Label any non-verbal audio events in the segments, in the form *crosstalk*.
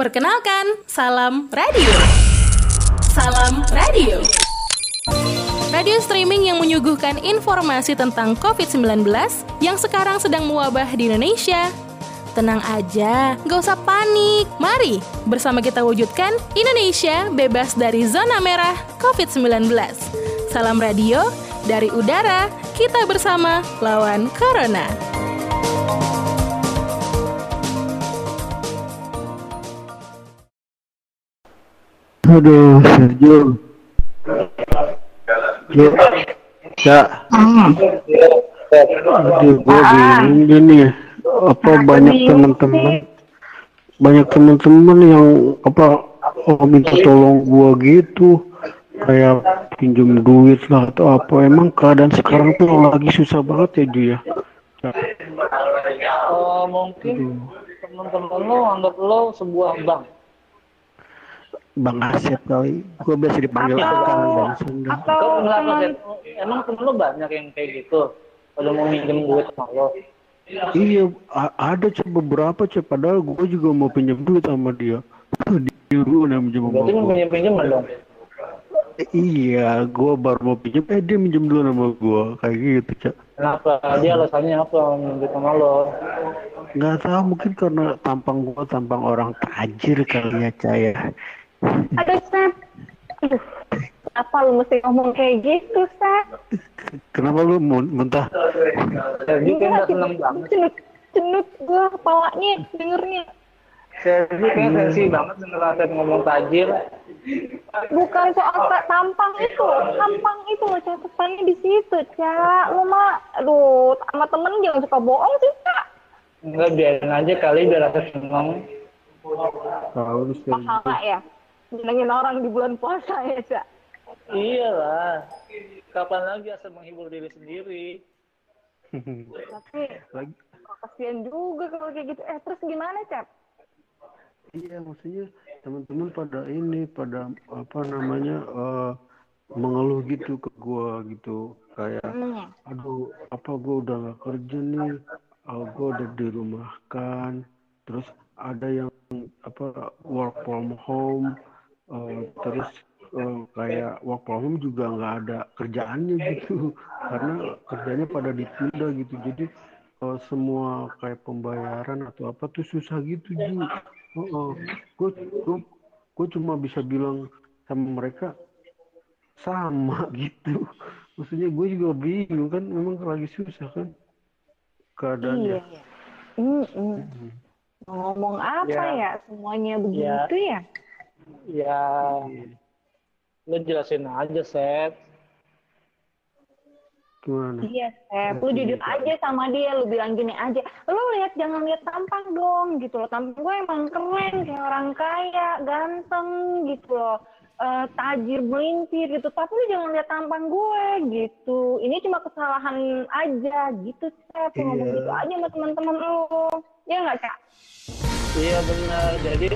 Perkenalkan, Salam Radio. Salam Radio. Radio streaming yang menyuguhkan informasi tentang COVID-19 yang sekarang sedang mewabah di Indonesia. Tenang aja, gak usah panik. Mari bersama kita wujudkan Indonesia bebas dari zona merah COVID-19. Salam radio dari udara, kita bersama lawan Corona. Aduh, Sergio. Jo, ya. Aduh, gue bingung gini. Apa banyak teman-teman, banyak teman-teman yang apa oh, minta tolong gua gitu, kayak pinjam duit lah atau apa. Emang keadaan sekarang tuh lagi susah banget ya, ya. Oh, mungkin teman-teman lo anggap lo sebuah bank. Bang Asep kali, gua biasa dipanggil Atau- Kang dan Sunda. atau Kau kenapa? Emang temen lo banyak yang kayak gitu? Kalau mau minjem duit sama lo. Iya, ada cek beberapa cek. Padahal gue juga mau pinjam duit sama dia. Dia dulu yang minjem sama Berarti gue. minjem-minjem dong. Iya, gue baru mau pinjam. Eh dia minjem dulu sama gue. Kayak gitu cek. Kenapa? Dia alasannya apa minjem sama lo? Nggak tahu mungkin karena tampang gue tampang orang tajir kali ya cak ya. Aduh. Aduh, apa lu mesti ngomong kayak gitu, Seth? Kenapa lu mun- muntah? Sergi kayaknya nggak seneng banget. Cenut, cenut gue kepalanya dengernya. Sergi kayaknya sensi banget denger Asep ngomong tajir. Bukan soal ta- tampang itu, tampang itu loh catatannya di situ, Cak. Lu mah, aduh, sama temen jangan suka bohong sih, Cak. Enggak biarin aja kali biar Asep seneng. Tahu lu. Pahala ya. Nyenengin orang di bulan puasa ya, Cak. Iyalah. Kapan lagi Asep menghibur diri sendiri? Tapi, Lagi, kasihan juga kalau kayak gitu. Eh, terus gimana, Cak? Iya maksudnya teman-teman pada ini pada apa namanya eh, mengeluh gitu ke gua gitu kayak Hmm. aduh apa gua udah nggak kerja nih uh, gua udah dirumahkan terus ada yang apa work from home eh, terus eh, kayak work from home juga nggak ada kerjaannya gitu karena kerjanya pada ditunda gitu jadi eh, semua kayak pembayaran atau apa tuh susah gitu Ji. Oh, oh. Gue, gue, cuma bisa bilang sama mereka sama *laughs* gitu. Maksudnya gue juga bingung kan, memang lagi susah kan keadaannya. Iya. Mm-mm. Mau ngomong apa Ya. ya? Semuanya begitu ya? Ya, lo jelasin aja, Seth. Gimana? Iya, Sep. Lu jujur aja sama dia. Lu bilang gini aja. Lu lihat jangan lihat tampang dong gitu loh. Tampang gue emang keren kayak orang kaya, ganteng gitu loh. Eh, tajir melintir gitu. Tapi lu jangan lihat tampang gue gitu. Ini cuma kesalahan aja gitu, Sep. Lu ngomong Iya. gitu aja sama teman-teman lu. Ya nggak, Cak? Iya benar. Jadi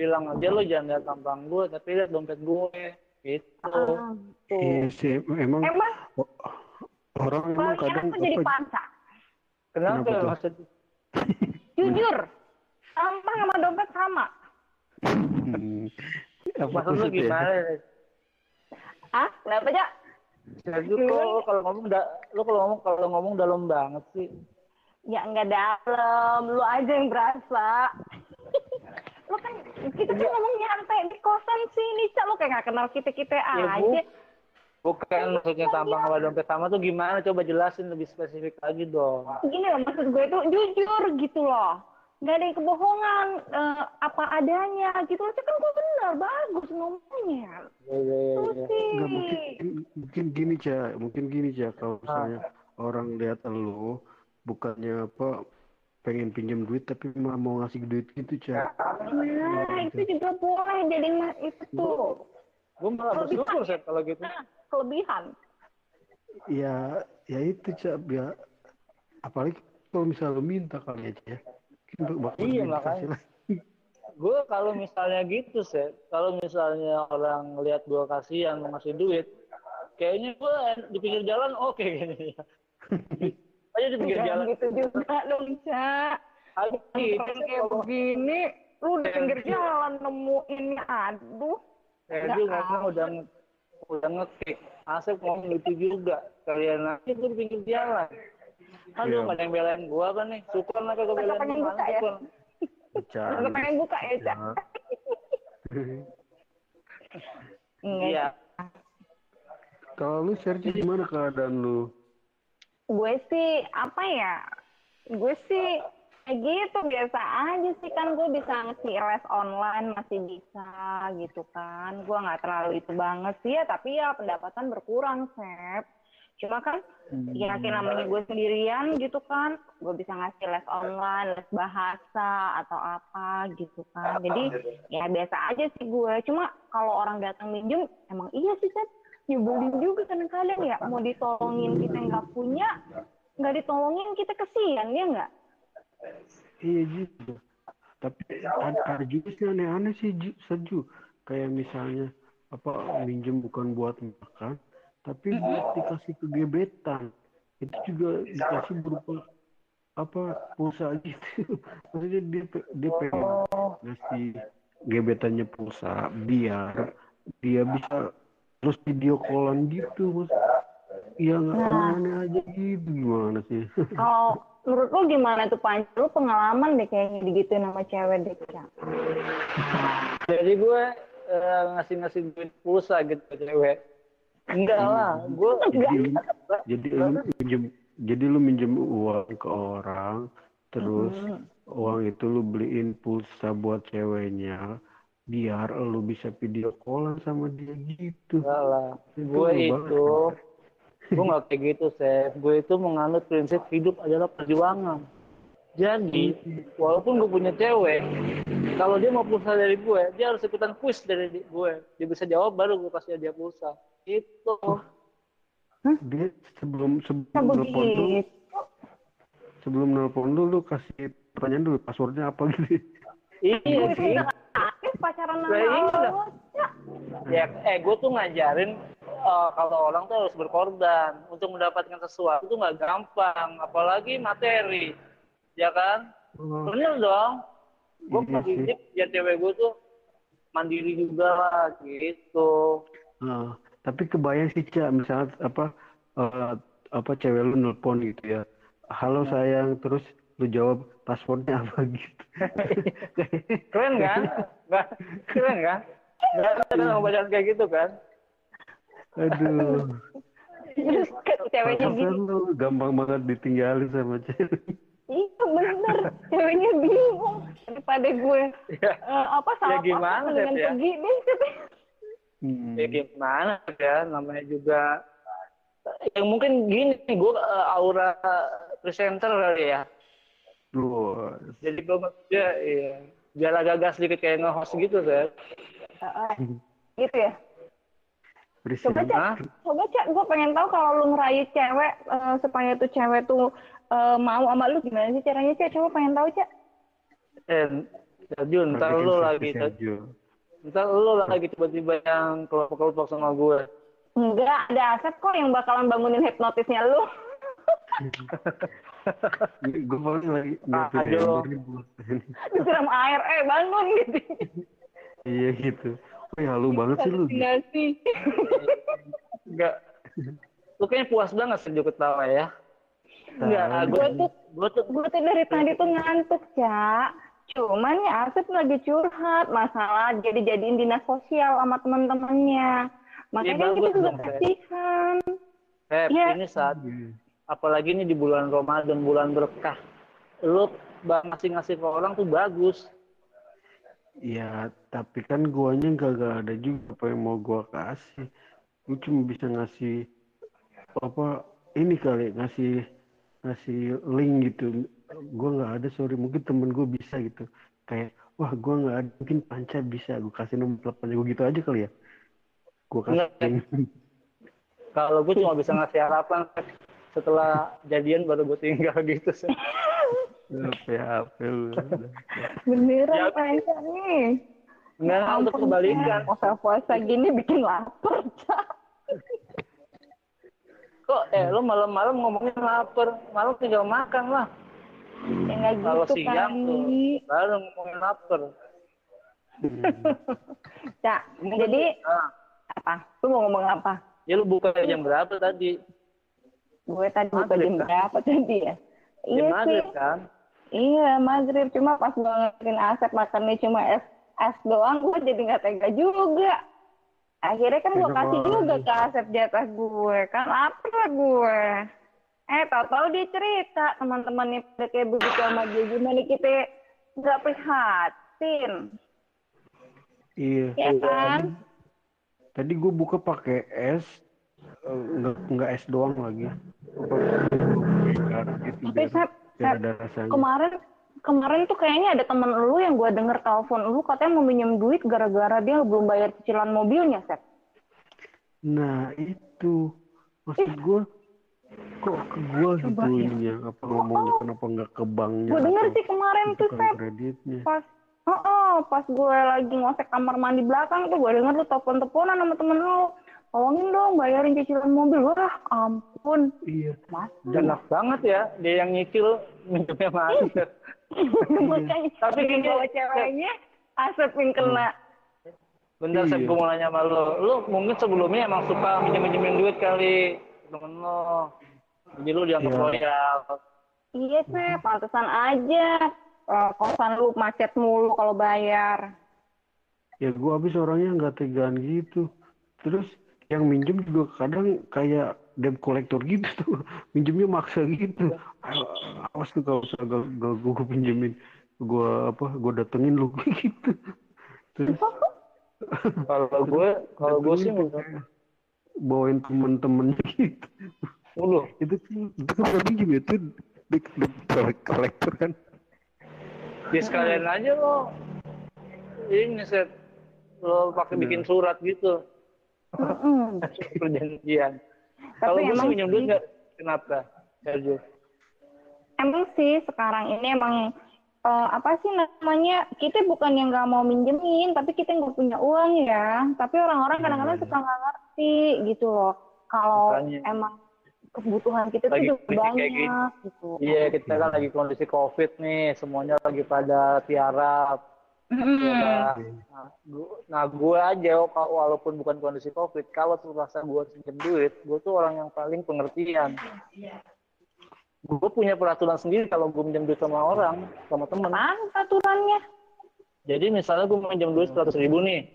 bilang aja lo jangan lihat tampang gue, tapi lihat dompet gue. Gitu. Ah, tuh. Iya sih, emang Emang orang emang kadang apa jadi pansa? Kenapa Kenapa tuh? maksud? *laughs* Jujur. Tampang sama dompet sama. Hmm. apa Maksud lo maksudnya? gimana? Ah, kenapa, Cak? Sergio kok lo kalau ngomong da, lo kalau ngomong kalau ngomong dalam banget sih. Ya enggak dalam, lu aja yang berasa. Lu kan kita kan ngomong nyantai di kosan sini, Cak. Lu kayak gak kenal kita-kita Ya, Bu. aja. Bukan maksudnya tampang sama dompet sama tuh gimana? Coba jelasin lebih spesifik lagi dong. Gini loh, maksud gue itu jujur gitu loh. Gak ada yang kebohongan, eh, apa adanya gitu loh. Kan gue benar, bagus ngomongnya. Iya iya iya. Iya. sih. Nggak, mungkin mungkin gini cak mungkin gini cak kalau Ah. misalnya orang lihat lo bukannya apa pengen pinjam duit tapi malah mau ngasih duit gitu cak Nah, itu juga boleh jadi ma- itu tuh. Gue malah bersyukur Seth kalau gitu. Nah, kelebihan. ya ya itu cak ya apalagi kalau misalnya lo minta kali aja ya bakal Iya, makanya. Gue kalau misalnya gitu Seth, kalau misalnya orang lihat gue kasihan mau ngasih duit, kayaknya gue di pinggir jalan oke kayaknya. *laughs* Aja di pinggir jalan. gitu juga dong, Cak. Ayo, Orang kayak begini, lu di pinggir jalan nemuin aduh Saya Nggak juga ngomong udah nge- udah ngekick. Asep ngomong gitu juga. Kalian nanti gue di pinggir jalan. Aduh, Iya. nggak ada yang belain gua kan nih. Syukur lah kagak belain pengen gua. buka ya? Nggak pengen buka ya cak Nggak. Iya. Kalau lu Sergi gimana keadaan lu? Gue sih apa ya gue sih kayak gitu biasa aja sih. Kan gue bisa ngisi les online masih bisa gitu kan. Gue nggak terlalu itu banget sih ya tapi ya pendapatan berkurang Sep. Cuma kan ya kayak namanya gue sendirian gitu kan gue bisa ngasih les online les bahasa atau apa gitu kan. Jadi ya biasa aja sih gue. Cuma kalau orang datang minjem emang iya sih Sep. Nyebelin juga kadang-kadang ya mau ditolongin kita nggak punya nggak ditolongin kita kesian ya nggak Iya gitu. Tapi ada, ada juga sih aneh-aneh sih Ju, Serju. Kayak misalnya apa minjem bukan buat makan, tapi buat dikasih ke gebetan. Itu juga dikasih berupa apa pulsa gitu. *laughs* Maksudnya dia dia pengen ngasih gebetannya pulsa biar dia bisa terus video callan gitu mas. Iya nggak aneh aja gitu gimana sih? *laughs* kalau menurut lu gimana tuh Panci lu pengalaman deh kayaknya digituin sama cewek deh Cak. Jadi gue eh, ngasih-ngasih duit pulsa gitu ke cewek. Enggak lah, gue jadi lu, jadi lu minjem jadi lu minjem uang ke orang terus uang itu lu beliin pulsa buat ceweknya biar lu bisa video callan sama dia gitu enggak lah. Itu Gue lu itu, gue nggak kayak gitu, Seth. Gue itu menganut prinsip hidup adalah perjuangan. Jadi, walaupun gue punya cewek, kalau dia mau pulsa dari gue, dia harus ikutan quiz dari gue. Dia bisa jawab, baru gue kasih dia pulsa. Itu. dia sebelum sebelum Nah, nelpon lu begitu sebelum nelpon lu lu kasih pertanyaan dulu passwordnya apa gitu Iya sih. pacaran sama iya. Ya, eh gue tuh ngajarin eh, kalau orang tuh harus berkorban untuk mendapatkan sesuatu tuh nggak gampang, apalagi materi, ya kan? Oh, Bener dong. Gue Iya sih. mau biar cewek gue tuh mandiri juga lah gitu. Nah, tapi kebayang sih Cak, misalnya apa eh, apa cewek lu nelpon gitu ya. Halo sayang, terus lu jawab passwordnya apa *laughs* gitu. Keren kan? *laughs* Keren kan? Gak ada bacaan kayak gitu kan? Aduh, terus ke ceweknya lu gampang banget ditinggalin sama cewek. iya bener ceweknya bingung daripada gue Ya, eh, apa salah gimana, paham dengan ya? pergi deh. Hmm. ya gimana ya? Namanya juga yang mungkin gini, gue eh, aura presenter kali ya. Lu, Jadi gue ya, iya. biar agak gas sedikit kayak nge-host gitu kan. Heeh. gitu ya berisik. Coba. Hah? coba cak gue pengen tahu kalau lu ngerayu cewek eh, supaya tuh cewek tuh eh, mau sama lu gimana sih caranya cak coba pengen tahu cak Eh, Sergio, ntar lu lagi, ntar lu lagi tiba-tiba yang kelompok-kelompok sama gue. enggak ada aset kok yang bakalan bangunin hipnotisnya lu *laughs* Gue paling lagi buat ini. disiram air eh bangun gitu *laughs* Iya gitu. Wih halu banget sih lu. Enggak. Lu kayaknya puas banget Sergio ketawa ya. Enggak, Tahu. gue tuh gue tuh gue tuh dari tadi tuh ngantuk cak cuman ya Asep lagi curhat masalah jadi jadiin dinas sosial sama teman-temannya makanya kan kita bagus juga kasihan Pep, Iya. ini saat Iya. apalagi ini di bulan Ramadan, bulan berkah. Lu ngasih-ngasih ke orang tuh bagus. Ya, tapi kan guanya gak, gak ada juga apa yang mau gua kasih. Gue cuma bisa ngasih apa ini kali ngasih ngasih link gitu. Gua nggak ada sorry mungkin temen gue bisa gitu. Kayak wah gua nggak ada mungkin panca bisa gue kasih nomor teleponnya gue gitu aja kali ya. Gue kasih. Kalau gue cuma bisa ngasih harapan setelah jadian baru gue tinggal gitu sih. *laughs* ya lu. beneran Ya. Nih Enggak, untuk kebalikan. Cak. puasa-puasa gini bikin lapar Cak. Kok eh lu malam-malam ngomongin lapar, malam tinggal makan lah. ya nggak Kalau gitu siang tuh kali baru ngomongin lapar. Cak, jadi Ah, apa? Lu mau ngomong apa? ya lu buka jam berapa tadi? Gue tadi buka jam kan? berapa tadi ya? Jam Iya sih. kan? Iya, maghrib. Cuma pas gue ngeliatin Asep makannya cuma es, es doang, gue jadi nggak tega juga. Akhirnya kan gue kasih juga ke Asep jatah gue. Kan lapar gue. Eh, tau-tau dia cerita teman-temannya pada kayak begitu sama dia. Gimana kita nggak prihatin. Iya. Ya kan? Tadi gue buka pakai es, eh, nggak nggak es doang lagi. Tapi Sep, biar Sep, ada rasanya. kemarin kemarin tuh kayaknya ada temen lu yang gue denger telepon lu katanya mau minjem duit gara-gara dia belum bayar cicilan mobilnya, Sep. Nah itu maksud gue kok ke gue gitu ya. apa ngomongnya kenapa nggak ke banknya? Gue denger sih kemarin tuh, Sep. kreditnya. Pas Oh, oh, pas gue lagi ngosek kamar mandi belakang tuh gue denger lu telepon-teleponan sama temen lu. Tolongin dong bayarin cicilan mobil. Wah, ampun. Iya. Mas. Enak banget ya, dia yang nyicil minumnya macet. *laughs* Makanya Tapi gini, bawa ceweknya Asep yang kena. Bentar saya Iya. gue mau nanya sama lo. Lu mungkin sebelumnya emang suka minjem-minjemin duit kali temen lo. Jadi lu dianggap Iya. loyal. Iya, Sep. Pantesan aja. Eh, kosan lu macet mulu kalau bayar. Ya gue habis orangnya nggak tegaan gitu. Terus yang minjem juga kadang kayak debt collector gitu tuh. *laughs* Minjemnya maksa gitu. Awas tuh kalau gak, gak gue pinjemin. Gue apa, gue datengin lu *laughs* gitu. Terus Kalau gue, kalau gue sih bawain temen-temennya *laughs* gitu. Mulu. Itu itu kan berarti juga itu debt debt collector kan. Ya sekalian aja lo. Ini set lo pakai Iya. bikin surat gitu. Mm-mm. *laughs* Perjanjian. Tapi Kalau gue sih duit nggak? Kenapa? Sergio. Emang sih sekarang ini emang eh, apa sih namanya kita bukan yang nggak mau minjemin tapi kita nggak punya uang ya tapi orang-orang kadang-kadang Iya. suka nggak ngerti gitu loh kalau emang kebutuhan kita tuh Lagi kayak banyak gitu Iya, kita kan lagi kondisi COVID nih, semuanya lagi pada tiarap. Ya, nah, gua, nah gue aja kalau- walaupun bukan kondisi COVID, kalau terpaksa gue pinjam duit, gue tuh orang yang paling pengertian. Gue punya peraturan sendiri kalau gue minjem duit sama orang, sama temen. Apaan peraturannya Jadi misalnya gue minjem duit seratus ribu nih,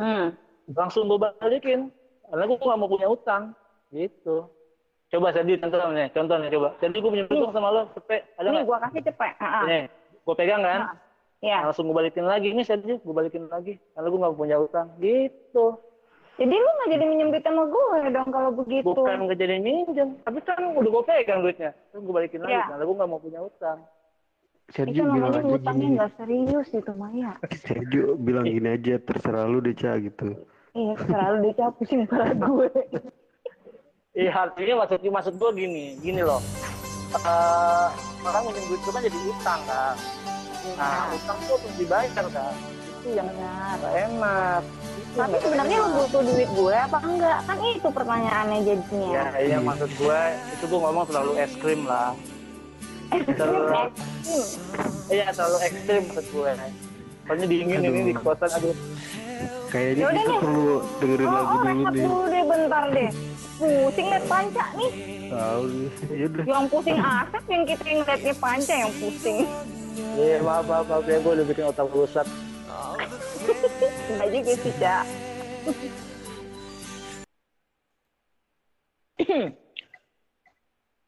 hmm. langsung gue balikin, karena gue nggak mau punya utang, gitu. Coba jadi contohnya, contohnya coba. Jadi gue pinjam duit sama lo, cepet, ada ini nggak? gua kasih cepet Ah, ah. Nih, gue pegang kan? Ya. Langsung gue balikin lagi ini saya gue balikin lagi. Karena gue nggak punya utang gitu. Jadi lu nggak jadi minjem duit sama gue dong kalau begitu. Bukan nggak jadi minjem. Tapi kan udah gue pegang duitnya. Terus gue balikin lagi Iya. karena gue nggak mau punya utang itu Sergio bilang namanya aja hutangnya gini. nggak serius itu Maya. *laughs* Sergio bilang gini aja terserah lu deh Ca gitu. iya selalu dicap pusing kepala gue *laughs* iya artinya maksud maksud gue gini gini loh. Eh orang minjem duit itu kan jadi utang kan nah utang tuh harus dibayar kan itu yang nggak enak. Itu Tapi sebenarnya lu enak. butuh duit gue apa enggak? Kan itu pertanyaannya jadinya. ya iya maksud gue itu gue ngomong terlalu es krim lah terlalu iya terlalu ekstrim maksud gue soalnya dingin ini di kosan aduh. Kayaknya kita perlu dengerin Oh, lagu oh dulu nih. dulu deh bentar deh. Pusing liat panca nih. Tahu. Yaudah. Yang pusing asap yang kita yang liatnya panca yang pusing. iya maaf maaf maaf ya gue udah bikin otak rusak Enggak juga sih, Cak.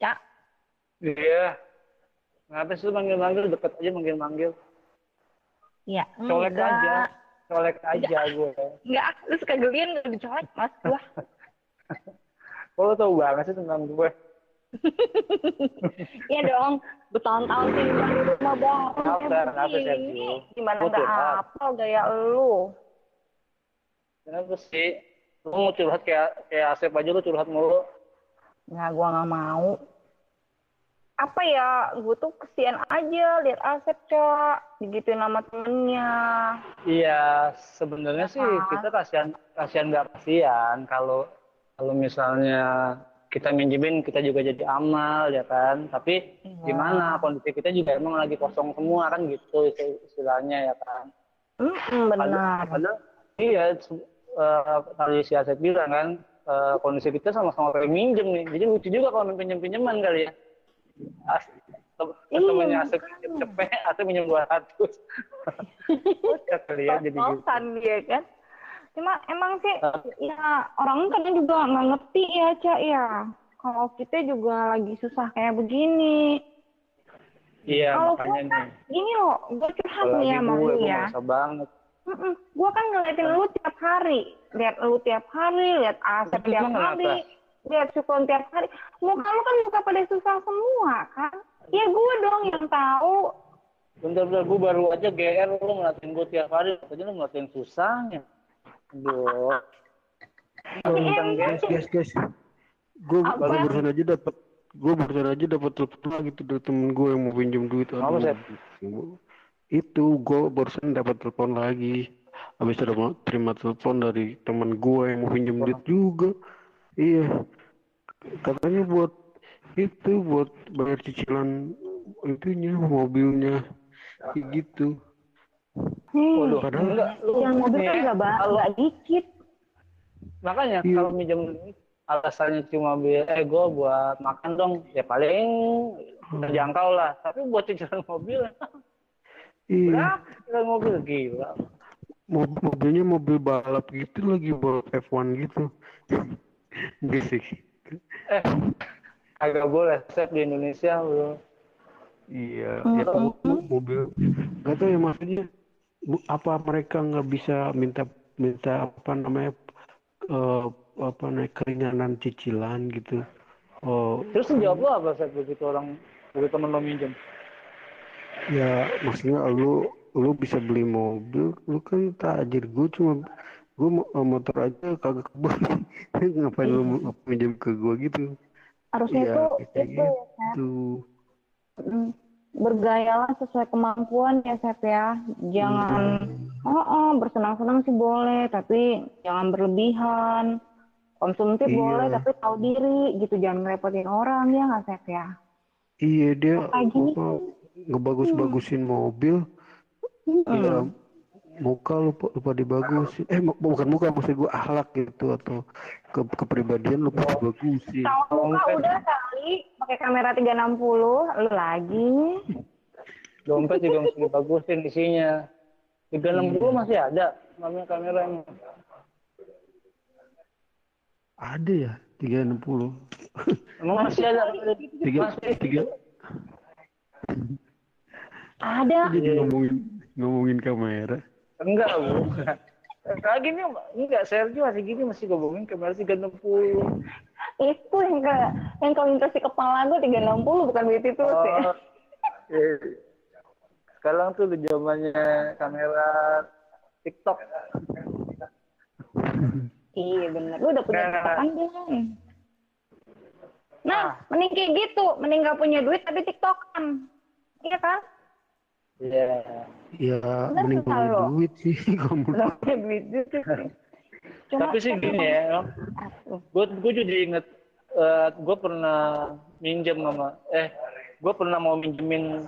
Cak, iya ngapain sih lu manggil-manggil deket aja manggil-manggil iya. colek Enggak. aja colek aja gue Enggak, lu suka gelian gak dicolek, mas gua. *laughs* kok lu tau banget sih tentang gue *laughs* Iya dong, bertahun-tahun tinggal di rumah bareng. Begini. Sergio? Gimana nggak apa gaya lu? kenapa sih lu mau curhat kayak kayak Asep aja lu curhat mulu Nggak, gua nggak mau. Apa ya, gue tuh kesian aja lihat Asep, Cak. Digituin sama temennya. iya sebenarnya sih kan? kita kasihan kasihan nggak kasihan kalau kalau misalnya kita minjemin kita juga jadi amal ya kan tapi Iya. gimana kondisi kita juga emang lagi kosong semua kan gitu isti- istilahnya ya kan benar. Padahal iya eh, tadi si Asep bilang kan eh, kondisi kita sama-sama kayak minjem nih. Jadi lucu juga kalau main pinjam-pinjaman kali ya. As tem- Iya, temennya Asep pinjam cepet, Asep minjem 200. *laughs* Kocak kali ya jadi gitu. Dia kan. Cuma emang sih Ah. ya orang kadang juga nggak ngerti ya cak ya. Kalau kita juga lagi susah kayak begini. Iya Kalau makanya gue kan gini loh, gue curhat nih ya gue, gue ya. merasa banget. Mm-mm. Gue kan ngeliatin lu tiap hari, lihat lu tiap hari, lihat Asep Terus tiap hari, lihat Sukon tiap hari. Muka lu kan muka pada susah semua kan? Ya gue dong yang tahu. Bentar-bentar gue baru aja GR lu ngeliatin gue tiap hari. Tadi lu ngeliatin susahnya. Aduh. Emang guys guys guys. Gue Apa? barusan aja dapat gue barusan aja dapat telepon lagi tuh dari temen gue yang mau pinjam duit Apa, itu gue barusan dapat telepon lagi. Habis ada terima telepon dari teman gue yang mau pinjam duit juga. Iya. Katanya buat itu buat bayar cicilan itunya mobilnya. Kayak gitu nih, Waduh, Padahal- enggak, lu yang mobil kan ya, nggak ba- kalau- nggak dikit. makanya Iya. kalau minjem alasannya cuma biar eh gue buat makan dong ya paling terjangkau lah. Tapi buat cicilan mobil. Iya. Berapa cicilan mobil? Gila. Mo- mobilnya mobil balap gitu lagi balap F1 gitu. *laughs* Sih eh agak boleh set di Indonesia bro. Iya, ya, mo- mo- mobil. Gak tau ya maksudnya apa mereka nggak bisa minta minta apa namanya eh, apa namanya keringanan cicilan gitu. Oh, terus lu jawab lo apa set begitu orang begitu temen lo minjem ya maksudnya lu lu bisa beli mobil, lu kan tajir gue cuma gue motor aja kagak kebeli. *laughs* Ngapain lu mau pinjam ke gue gitu? Harusnya Iya, itu kayak itu ya, Sep. Gitu. Mm. Bergayalah sesuai kemampuan ya Sep ya. Jangan oh, oh bersenang-senang sih boleh, tapi jangan berlebihan. Konsumtif Iya. boleh, tapi tahu diri gitu. Jangan ngerepotin orang ya nggak Sep ya. Iya dia apa, ngebagus-bagusin mobil, ya muka lupa, lupa dibagusin. Eh mu- bukan muka maksud gue akhlak gitu atau ke kepribadian lupa dibagusin. Tahu muka udah kali pakai kamera 360, lu lagi. dompet juga mesti dibagusin isinya 360 Iya. masih ada namanya kameranya Ada ya 360. emang masih ada Tiga, masih tiga. Ada. Jadi ngomongin ngomongin kamera. Enggak bukan lagi nih enggak Sergio masih gini masih ngomongin kamera 360 Itu yang ke yang di kepala gue 360 bukan begitu itu Oh, ya. iya. sekarang tuh zamannya kamera TikTok Iya bener. Lu udah punya nggak, tiktokan belum? Nah, mending kayak gitu. Mending gak punya duit tapi tiktokan. Iya kan? Iya Ya Bener mending punya duit sih *laughs* kamu. Punya duit juga. *laughs* Cuma tapi sih gini ya gue gue jadi inget gue pernah minjem sama eh gue pernah mau minjemin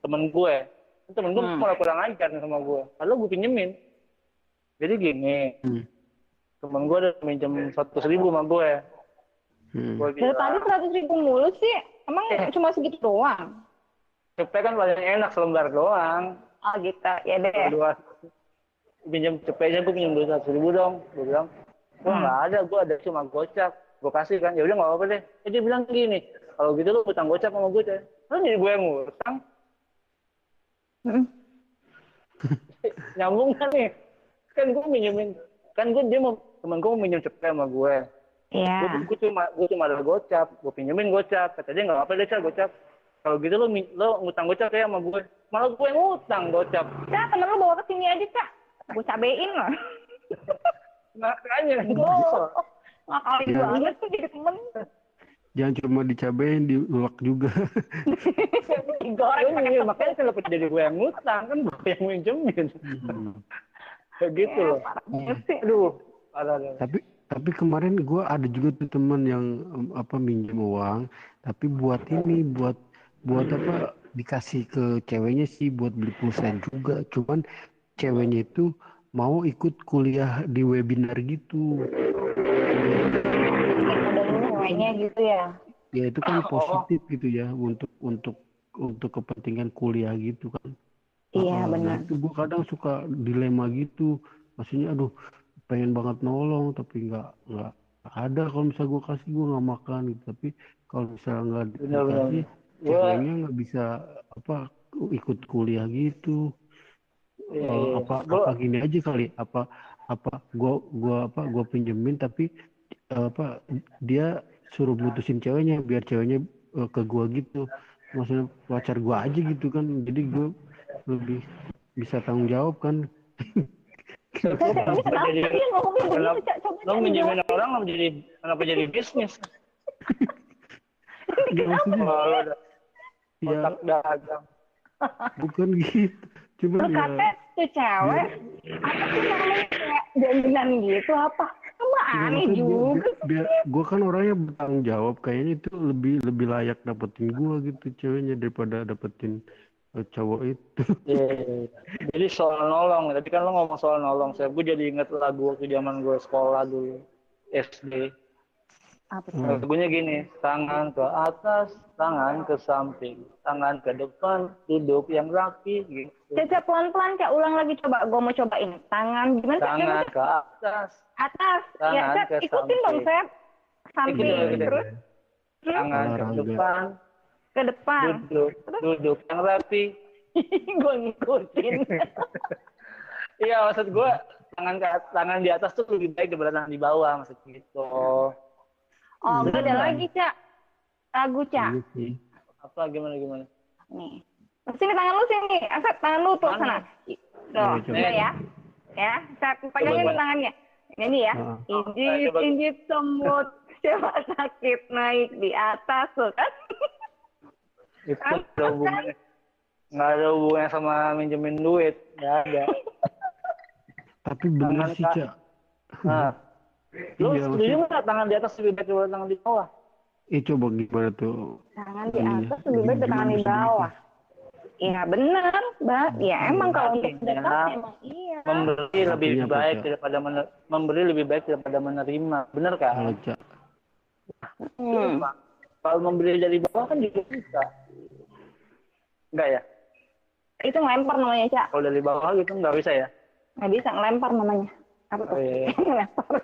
temen gue temen gue Hmm. malah kurang ajar sama gue lalu gue pinjemin jadi gini Hmm. temen gue udah minjem satu ribu sama gue Hmm. gue Dari tadi bilang seratus ribu mulu sih. Emang Eh. cuma segitu doang? Cepet kan paling enak selembar doang Oh gitu. Ya deh. dua pinjam cepetnya gue pinjam dua ratus ribu dong gue bilang gue Hmm. nggak ada gue ada cuma gocap gue kasih kan ya udah nggak apa-apa deh eh, dia bilang gini kalau gitu lu utang gocap sama gue deh lu jadi gue yang ngutang Mm. *laughs* nyambung kan nih kan gue minjemin kan gue dia mau temen gue mau minjem cepet sama gue Iya. gue, gue cuma gue cuma ada gocap gue pinjemin gocap kata dia nggak apa deh Cal, gocap kalau gitu lu min- lu ngutang gocap ya sama gue malah gue yang ngutang gocap Nah, temen lu bawa ke sini aja, Cak. Gue cabein lah. *laughs* makanya Oh, ngakalin Iya. banget tuh jadi temen. Jangan cuma dicabain, diulek juga. *laughs* Digoreng pakai Iya, makanya kenapa jadi gue yang ngutang kan gue yang minjemin Hmm. kayak gitu loh sih. aduh ada ada Tapi tapi kemarin gue ada juga tuh teman yang apa minjem uang, tapi buat ini buat buat apa dikasih ke ceweknya sih buat beli pulsa juga. Cuman ceweknya itu mau ikut kuliah di webinar gitu. Ceweknya gitu ya. Ya itu kan Oh. positif gitu ya untuk untuk untuk kepentingan kuliah gitu kan. Iya, Ah, nah benar. itu gue kadang suka dilema gitu. Maksudnya aduh pengen banget nolong tapi nggak nggak ada kalau misalnya gue kasih gue nggak makan gitu. Tapi kalau misalnya nggak Benar, benar. dikasih ceweknya nggak bisa apa ikut kuliah gitu. Iya, Eh, iya. apa Gua- apa gini aja kali apa apa gua gua apa gua pinjemin tapi eh, apa dia suruh mutusin ceweknya biar ceweknya eh, ke gua gitu maksudnya pacar gua aja gitu kan jadi gua lebih bisa tanggung jawab kan Kenapa jadi lo minjemin dijawab. orang kenapa jadi kenapa jadi bisnis? Lo udah ya dagang. *laughs* bukan gitu cuma Lu ya kata tuh cewek, apa sih namanya kayak jaminan gitu apa? Ya, aneh maksudnya gua, juga. biar, gua kan orangnya bertanggung jawab kayaknya itu lebih lebih layak dapetin gua gitu ceweknya daripada dapetin eh, cowok itu Iya, iya, iya. Jadi soal nolong, tadi kan lo ngomong soal nolong, saya gue jadi inget lagu waktu zaman gue sekolah dulu SD. Apa tuh? Hmm. Lagunya gini, tangan ke atas, tangan ke samping, tangan ke depan, duduk yang rapi, gitu. Caca pelan-pelan Cak, ulang lagi coba. Gue mau cobain. Tangan gimana? Tangan Gimana, ke atas? Atas. ya, tangan Cak, ke ikutin dong, samping. Sep. Samping. Ikutin. Terus terus tangan ke depan, ke depan. duduk, duduk yang rapi. *laughs* gue ngikutin. *laughs* Iya, maksud gue tangan ke tangan di atas tuh lebih baik daripada tangan di bawah, maksud gitu. Oh, Iya. beda lagi, Cak. Lagu, Cak. Iya. Apa gimana gimana? Nih. Sini tangan lu sini. Asep tangan lu tuh sana. Tuh, Iya, coba. udah ya. Ya, saya pegangin tangannya. Ini ya. Ah. Injit, injit semut. *laughs* Coba sakit naik di atas tuh kan. Itu Kan? ada hubungannya. Nggak ada hubungannya sama minjemin duit. Nggak ada. Tapi Tangan sih, Cak. Nah, lu Iya, setuju nggak tangan di atas lebih baik daripada tangan di bawah? Eh, coba gimana tuh? Tangan di Iya. atas lebih baik dari tangan di bawah. Iya benar, Mbak. Ya emang kalau untuk Artinya, sedekah emang iya. Memberi lebih Artinya baik Cak? daripada mener- memberi lebih baik daripada menerima. Bener kan? Hmm. Kalau memberi dari bawah kan juga bisa. Enggak ya? Itu ngelempar namanya, Cak. Kalau dari bawah gitu nggak bisa ya? Nggak bisa ngelempar namanya. Apa tuh? Oh, iya. ngelempar.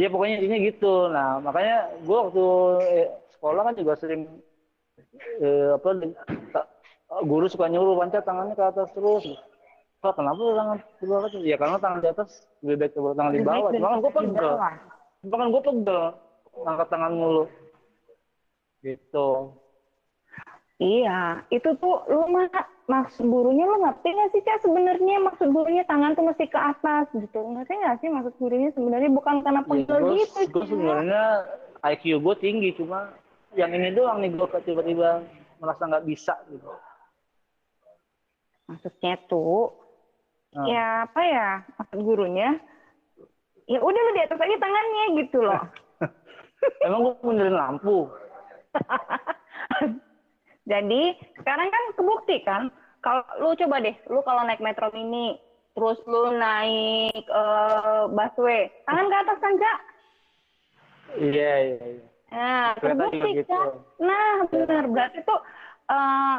Ya pokoknya intinya gitu. Nah makanya gue waktu eh, sekolah kan juga sering eh, apa guru suka nyuruh pancat tangannya ke atas terus. Pak kenapa lu tangan di bawah atas? Ya karena tangan di atas lebih baik daripada tangan di bawah. Cuma kan gue pegel. Cuma kan gue pegel angkat tangan mulu. Gitu. Iya, itu tuh lu mah maksud gurunya lu ngerti nggak sih Cak sebenarnya maksud gurunya tangan tuh mesti ke atas gitu. Ngerti nggak sih maksud gurunya sebenarnya bukan karena Ya, pegel gue gitu. gue sebenarnya IQ gue tinggi cuma yang ini doang nih gue tiba-tiba merasa nggak bisa gitu. Maksudnya tuh Nah. ya apa ya maksud gurunya ya udah lu di atas aja tangannya gitu loh. *laughs* Emang gue benerin lampu. *laughs* Jadi sekarang kan kebukti kan kalau lu coba deh, lu kalau naik metro mini terus lu naik eh, busway, tangan ke atas kan Cak? Iya iya iya. Nah, terbukti gitu. Nah, benar berarti tuh eh,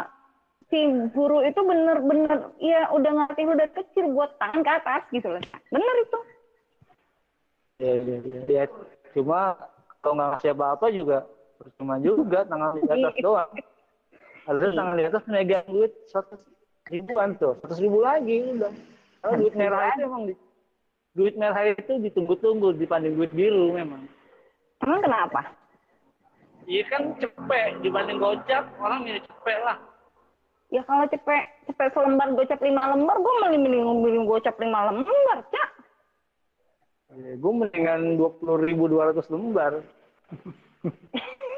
si guru itu bener-bener ya udah ngerti lu dari kecil buat tangan ke atas gitu loh. Bener itu. Iya iya iya. Ya, cuma kalau nggak ngasih apa-apa juga percuma juga tangan di atas Iya. Doang. Harusnya tangan di atas megang duit seratus ribuan tuh, seratus ribu lagi udah. Kalau duit merah itu emang di, duit merah itu ditunggu-tunggu dibanding duit biru memang. Emang kenapa? Iya kan cepet dibanding gocap orang milih cepet lah. Ya kalau cepet cepet selembar gocap lima lembar, gue mending mending mending gocap lima lembar, cak. Ya, gue mendingan dua puluh ribu dua ratus lembar. *laughs*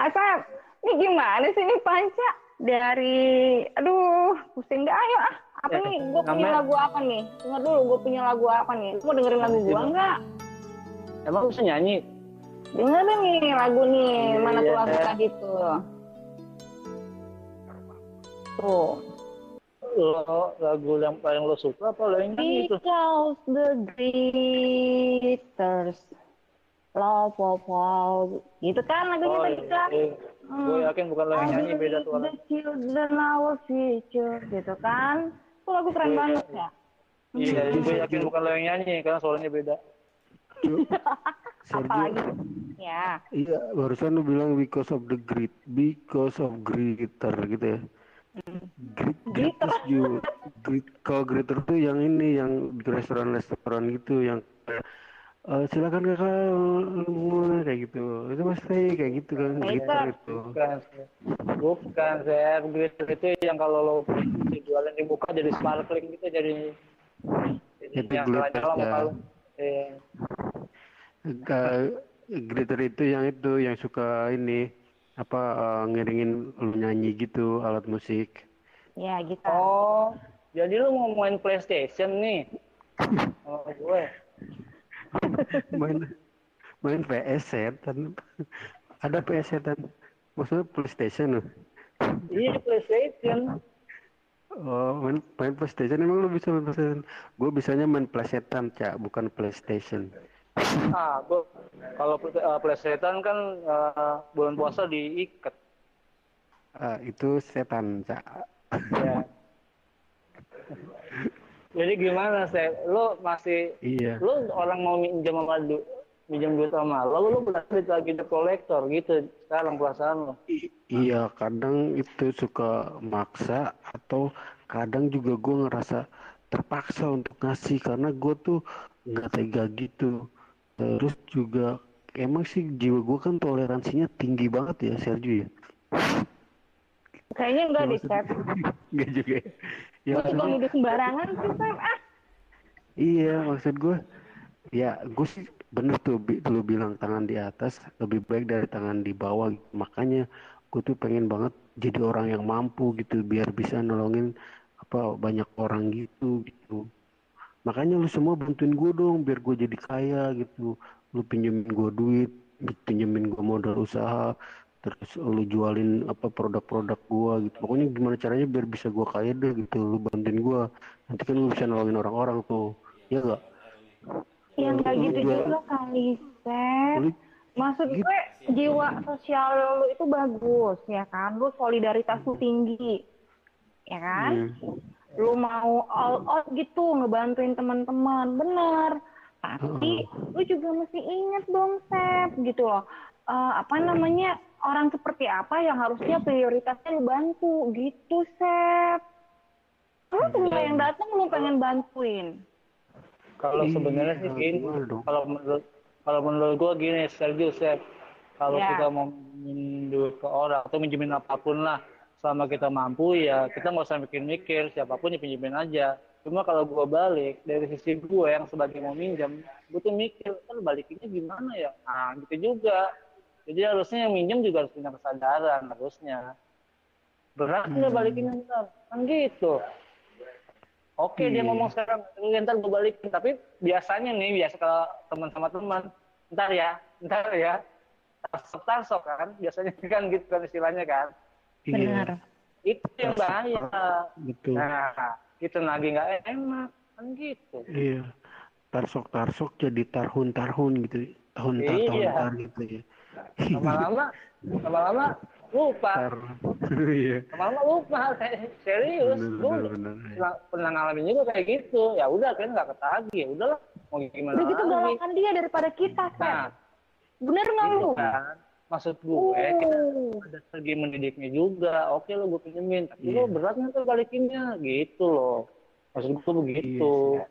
Asap, ini gimana sih ini panca? Dari, aduh, pusing dah, ayo ah. Apa Eh, nih? Gue punya lagu apa nih? Dengar dulu, gue punya lagu apa nih? Mau dengerin lagu gue nggak? Emang bisa nyanyi? Dengerin nih lagu nih, mana tuh Iya. lagu tadi tuh. Tuh. Lo lagu yang paling lo suka apa lo yang nyanyi itu? Because the glitters love of all. Gitu kan lagunya Oh tadi iya, kan? iya. Gue yakin bukan lo yang I nyanyi beda tuh. The children our future. Gitu kan? Itu lagu keren Iya, banget iya. ya. Iya, gue yakin bukan lo yang nyanyi karena suaranya beda. Apalagi ya. iya barusan lu bilang because of the grit, because of glitter gitu ya. Grit, grit is you, grit, kalau glitter tuh yang ini yang di restoran-restoran gitu yang "Eh, silakan kakak lu kayak gitu itu pasti kayak gitu kan glitter itu Bukan, Sep. Glitter itu yang kalau lo jualan di muka jadi sparkling gitu, jadi jadi yang glitter, nyala muka ya. lo. Iya. Ka- glitter itu yang itu yang suka ini apa eh, ngiringin lu nyanyi gitu alat musik Ya gitu. Oh, jadi lu mau main PlayStation nih? *laughs* Oh, gue. Main main PS setan. Ada PS setan. Maksudnya PlayStation. Loh Iya, PlayStation. oh main main PlayStation. Emang lu bisa main PlayStation? Gue bisanya main PlayStation cak bukan PlayStation. Ah, gue kalau uh, PlayStation kan uh, bulan puasa diikat. Ah, itu setan cak. Ya. Jadi gimana, sih? Lu masih iya lu orang mau minjem sama du, minjem duit sama lo, lu berarti lagi di kolektor gitu sekarang perasaan lo. I- iya kadang itu suka maksa atau kadang juga gue ngerasa terpaksa untuk ngasih karena gue tuh nggak tega gitu terus juga emang sih jiwa gue kan toleransinya tinggi banget ya Sergio ya Kayaknya enggak deh, Maksudnya- Sep. *laughs* nggak juga ya, ya maksudnya- nuduh sembarangan sih, Sep. Ah, iya maksud gue ya gue sih bener tuh bi- lu bilang tangan di atas lebih baik dari tangan di bawah makanya gue tuh pengen banget jadi orang yang mampu gitu biar bisa nolongin apa banyak orang gitu gitu. Makanya lu semua bantuin gue dong biar gue jadi kaya gitu. Lu pinjemin gue duit pinjemin gue modal usaha terus lu jualin apa produk-produk gue gitu pokoknya gimana caranya biar bisa gue kaya deh gitu lu bantuin gue nanti kan lu bisa nolongin orang-orang tuh ya gak ya enggak Lu gitu jual- juga kali, Sep. lu Maksud Gitu. gue jiwa sosial lu itu bagus ya kan, lu solidaritas lu tinggi, ya kan? Hmm. Lu mau all out gitu ngebantuin teman-teman, bener. Tapi lu juga mesti inget dong, Sep, gitu loh. Eh, apa namanya orang seperti apa yang harusnya prioritasnya lu bantu, gitu, Sep. Lu semua yang datang lu pengen bantuin. Kalau Iya, sebenarnya sih gini, gimana dong? kalau menurut kalau menurut gue gini, Sergio, Sep, kalau Ya. kita mau minjemin duit ke orang atau minjemin apa pun lah, selama kita mampu ya kita nggak usah mikir-mikir siapa pun dipinjemin aja. Cuma kalau gue balik dari sisi gue yang sebagai mau minjem, gue tuh mikir kan balikinnya gimana ya? Nah gitu juga. Jadi harusnya yang minjem juga harus punya kesadaran harusnya. Berat nggak balikinnya ntar? Kan gitu. Oke dia Iya. ngomong sekarang, "Lu ntar gue balikin. Tapi biasanya nih, biasa kalau teman sama teman, ntar ya, ntar ya. Tarsok tarsok kan, biasanya *laughs* kan gitu kan istilahnya kan. iya Benar. Itu yang bahaya. betul Nah, itu lagi nggak enak kan gitu. iya tarsok tarsok jadi tarhun tarhun gitu tahun tar tahun Iya. tar gitu ya Lama-lama, lama-lama lupa. *laughs* iya Lama-lama lupa. Serius, gue benar benar iya. pernah, pernah ngalamin juga kayak gitu. Ya udah kan nggak ketagi. Ya udahlah, mau gimana Udah gitu galakan dia daripada kita. Nah, Bener nggak gitu lu? kan. Maksud gue, kita Uh. ada segi mendidiknya juga. Oke lo gue pinjemin, tapi Iya. lo berat nggak tuh balikinnya, gitu loh. Maksud gue begitu. Iya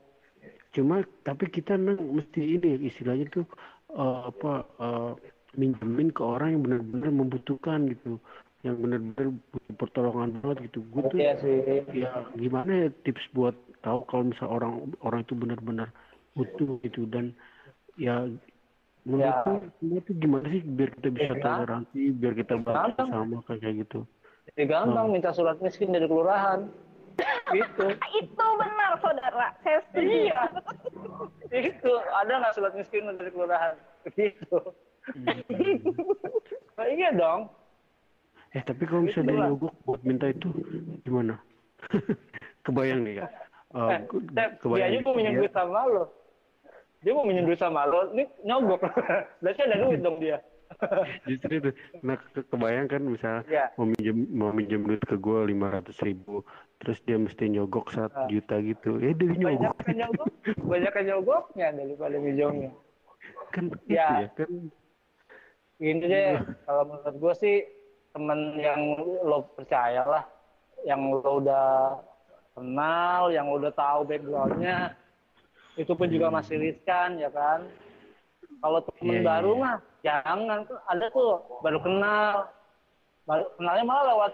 cuma tapi kita nang mesti ini istilahnya tuh eh, apa eh, minjemin ke orang yang benar-benar membutuhkan gitu yang benar-benar butuh pertolongan banget gitu gue tuh sih. ya gimana ya tips buat tahu kalau misal orang orang itu benar-benar butuh gitu dan ya menurut Ya. tuh gimana sih biar kita bisa Ya. toleransi biar kita bantu Gampang. sama kayak gitu Jadi gampang minta surat miskin dari kelurahan. *laughs* gitu. Itu benar, saudara. Saya setuju. Iya. Itu ada nggak surat miskin dari kelurahan? Gitu. Nah, iya dong. Eh tapi kalau misalnya dia nyogok buat minta itu gimana? *laughs* Kebayang nih ya. Uh, Eh, Sep, dia aja mau minjem duit sama lo. Dia mau minjem duit sama lo, ini nyogok. *laughs* Berarti ada duit dong dia. Justru itu. Nah ke kebayang kan misalnya Ya. mau minjem mau minjem duit ke gue lima ratus ribu, terus dia mesti nyogok satu Ah. juta gitu. Eh dia Banyak nyogok kan nyogok, banyak kan nyogoknya daripada minjemnya. kan Ya. ya kan. Gini deh, kalau menurut gue sih temen yang lo percaya lah, yang lo udah kenal, yang udah tahu backgroundnya, itu pun juga masih riskan ya kan. Kalau temen Iya, baru iya. mah jangan, ada tuh baru kenal, baru kenalnya malah lewat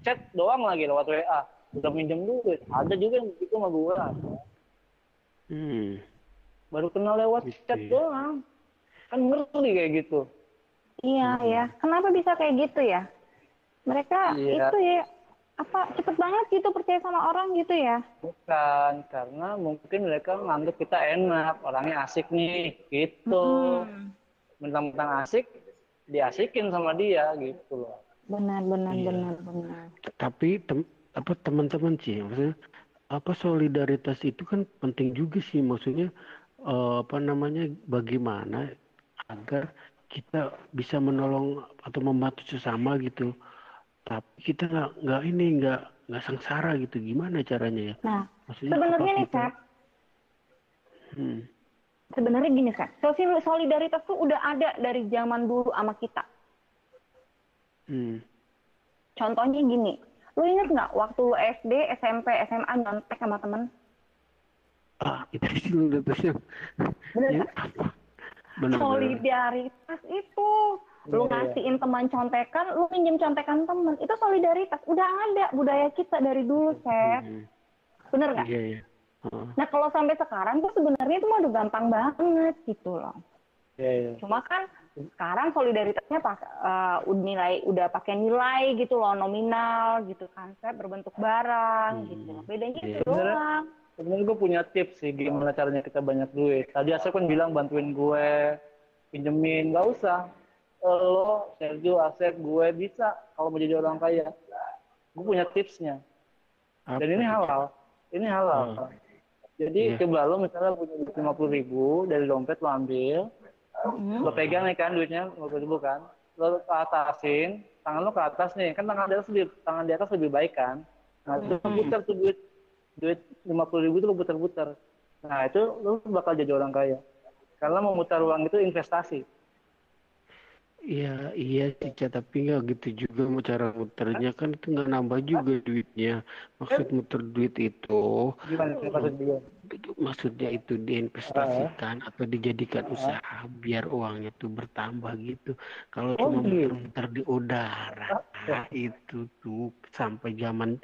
chat doang lagi lewat WA, udah minjem duit. Ada juga yang begitu sama gue, Hmm. baru kenal lewat Gitu chat ya. doang, kan ngeri kayak gitu. Iya ya. Kenapa bisa kayak gitu ya? Mereka Iya. itu ya apa cepet banget gitu percaya sama orang gitu ya? Bukan, karena mungkin mereka menganggap kita enak, orangnya asik nih, gitu. Hmm. Mentang-mentang asik, diasikin sama dia, gitu loh. Benar benar Iya. benar benar. Tapi tem apa teman-teman sih maksudnya apa solidaritas itu kan penting juga sih maksudnya eh, apa namanya bagaimana agar kita bisa menolong atau membantu sesama gitu tapi kita nggak nggak ini nggak nggak sengsara gitu gimana caranya ya Nah, maksudnya sebenarnya nih, Sep, hmm. sebenarnya gini. Sosial solidaritas tuh udah ada dari zaman dulu sama kita. Hmm. Contohnya gini, lu inget nggak waktu lu SD, SMP, SMA nyontek sama temen? ah itu sih solidaritasnya Bener ya, nggak? apa benar Solidaritas itu lu Iya, iya. ngasihin teman contekan, lu pinjem contekan temen, itu solidaritas. Udah ada budaya kita dari dulu. Hmm. Bener nggak? iya iya Heeh. Nah kalau sampai sekarang tuh sebenarnya itu mah udah gampang banget gitu loh. Iya, iya. Cuma kan sekarang solidaritasnya pas eh, udah nilai udah pakai nilai gitu loh nominal gitu kan, Sep berbentuk barang Hmm. gitu. loh. Bedanya Iya. itu doang. Sebenarnya gue punya tips sih gimana caranya kita banyak duit. Tadi Asep kan bilang bantuin gue, pinjemin, nggak usah. Lo, Sergio, Asep, gue bisa kalau mau jadi orang kaya. Gue punya tipsnya. Apa Dan ini halal. Ini halal. Hmm. Jadi Iya. coba lo misalnya punya duit lima puluh ribu dari dompet lo ambil, Mm-mm. lo pegang nih kan duitnya lima puluh ribu kan, lo ke atasin, tangan lo ke atas nih, kan tangan di atas lebih tangan di atas lebih baik kan. Nah itu lo putar tuh duit duit lima puluh ribu itu lo putar-putar. Nah itu lo bakal jadi orang kaya. Karena memutar uang itu investasi. Iya, iya Cica, tapi nggak gitu juga mau cara muternya kan itu nggak nambah juga duitnya. Maksud muter duit itu, Gimana sih maksud dia? itu maksudnya itu diinvestasikan atau dijadikan usaha biar uangnya tuh bertambah gitu. Kalau Oh, cuma gitu. muter-muter di udara, nah, itu tuh sampai zaman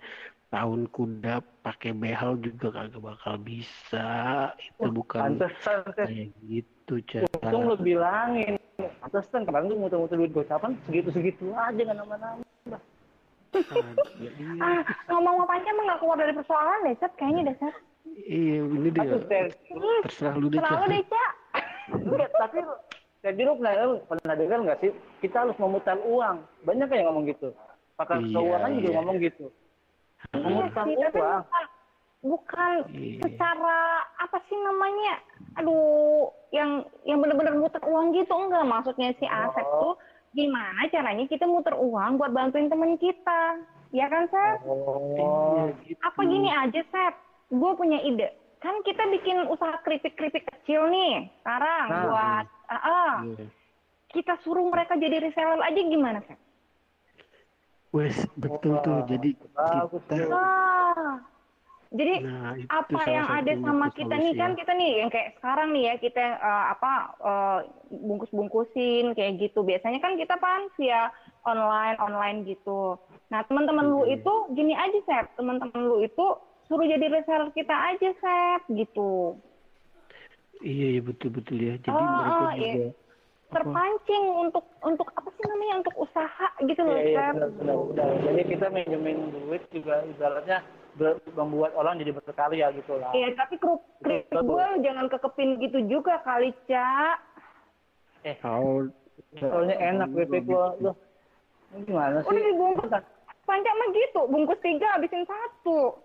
tahun kuda pakai behel juga kagak bakal bisa. Itu bukan Pantesan kayak gitu, Untung lo cara. bilangin. Pantesan kemarin tuh muter-muter duit gue kapan segitu-segitu aja nggak nama-nama. Ah, ngomong apa aja emang nggak keluar dari persoalan deh, Sep. Kayaknya deh, Sep. Iya, ini dia. Terserah lu deh, Selalu Ca. deh, Cak. Enggak, tapi jadi lu pernah, lu pernah dengar nggak sih? Kita harus memutar uang. Banyak yang ngomong gitu. Pakar Iya, keuangan juga iya. ngomong gitu. Memutar Iya, tapi uang. bukan, bukan Iya. secara apa sih namanya? Aduh, yang yang bener-bener muter uang gitu enggak? Maksudnya si Asep Oh. tuh gimana caranya kita muter uang buat bantuin temen kita? Ya kan, Sep? Oh, Iya, gitu. Apa gini aja, Sep? Gue punya ide. Kan kita bikin usaha keripik-keripik kecil nih sekarang Nah. buat ah, ah. Iya. kita suruh mereka jadi reseller aja gimana, Sep? Wes, betul tuh. Jadi kita. Wah. Jadi nah apa yang ada sama kita nih kan solusinya. kita nih yang kayak sekarang nih ya kita eh, apa eh, bungkus-bungkusin kayak gitu biasanya kan kita kan via online online gitu nah teman-teman lu Hmm. itu gini aja Sep teman-teman lu itu suruh jadi reseller kita aja Sep gitu Iya, iya betul-betul ya. Jadi Oh, mereka oh, juga iya. Apa? terpancing untuk untuk apa sih namanya untuk usaha gitu loh Iya, iya, Sep benar, benar, benar. Jadi kita minjemin duit juga ibaratnya ber- membuat orang jadi berkarya gitu lah. Iya, tapi Betul. gue jangan kekepin gitu juga kali, Cak. Kalau Soalnya enak keripik lo. lo. Gimana sih? Udah dibungkus. Panca mah gitu, bungkus tiga, habisin satu.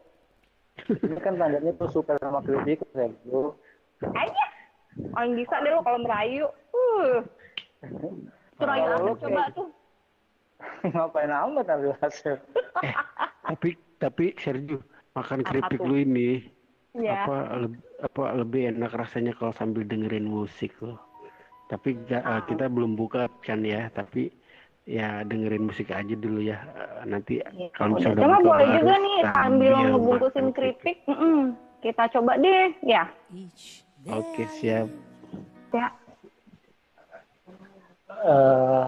Ini kan tandanya tuh suka sama Sergio. Aja. Paling bisa deh lo kalau merayu. Uh. Kalau Asep lo coba tuh. *laughs* Ngapain amat ambil hasil? Tapi tapi Sergio makan keripik lu ini Ya. apa leb- apa lebih enak rasanya kalau sambil dengerin musik loh. Tapi ga- eh, kita belum buka kan ya, tapi ya dengerin musik aja dulu ya. Eh, Nanti Ya, kalau udah. misalnya Cuma buka boleh juga nih sambil ngebungkusin keripik. mm-mm. Kita coba deh, ya. Oke siap. Ya. Eh,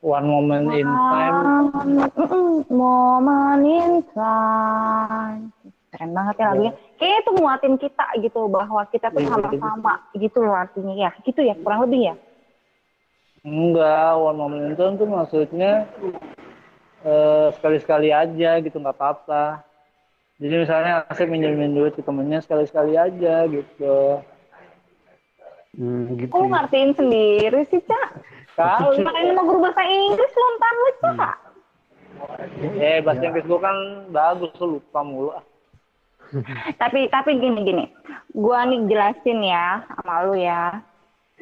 one moment in time. Mm-mm. *laughs* Moment in time. Keren banget ya lagunya. Kayaknya itu nguatin kita gitu bahwa kita tuh Iya, sama-sama gitu loh artinya ya. Gitu ya, kurang lebih ya. Enggak, one moment in time tuh maksudnya eh, sekali-sekali aja gitu, nggak apa-apa. Jadi misalnya Asep minjemin duit ke temennya sekali-sekali aja gitu. Hmm, gitu. Kok ya. ngertiin sendiri sih, Cak? Kali, Makanya mau guru bahasa Inggris lu ntar lu, Cak. eh bahasa Inggris gua kan bagus, lu lupa mulu. ah. *laughs* tapi tapi gini gini gua nih jelasin ya sama lu ya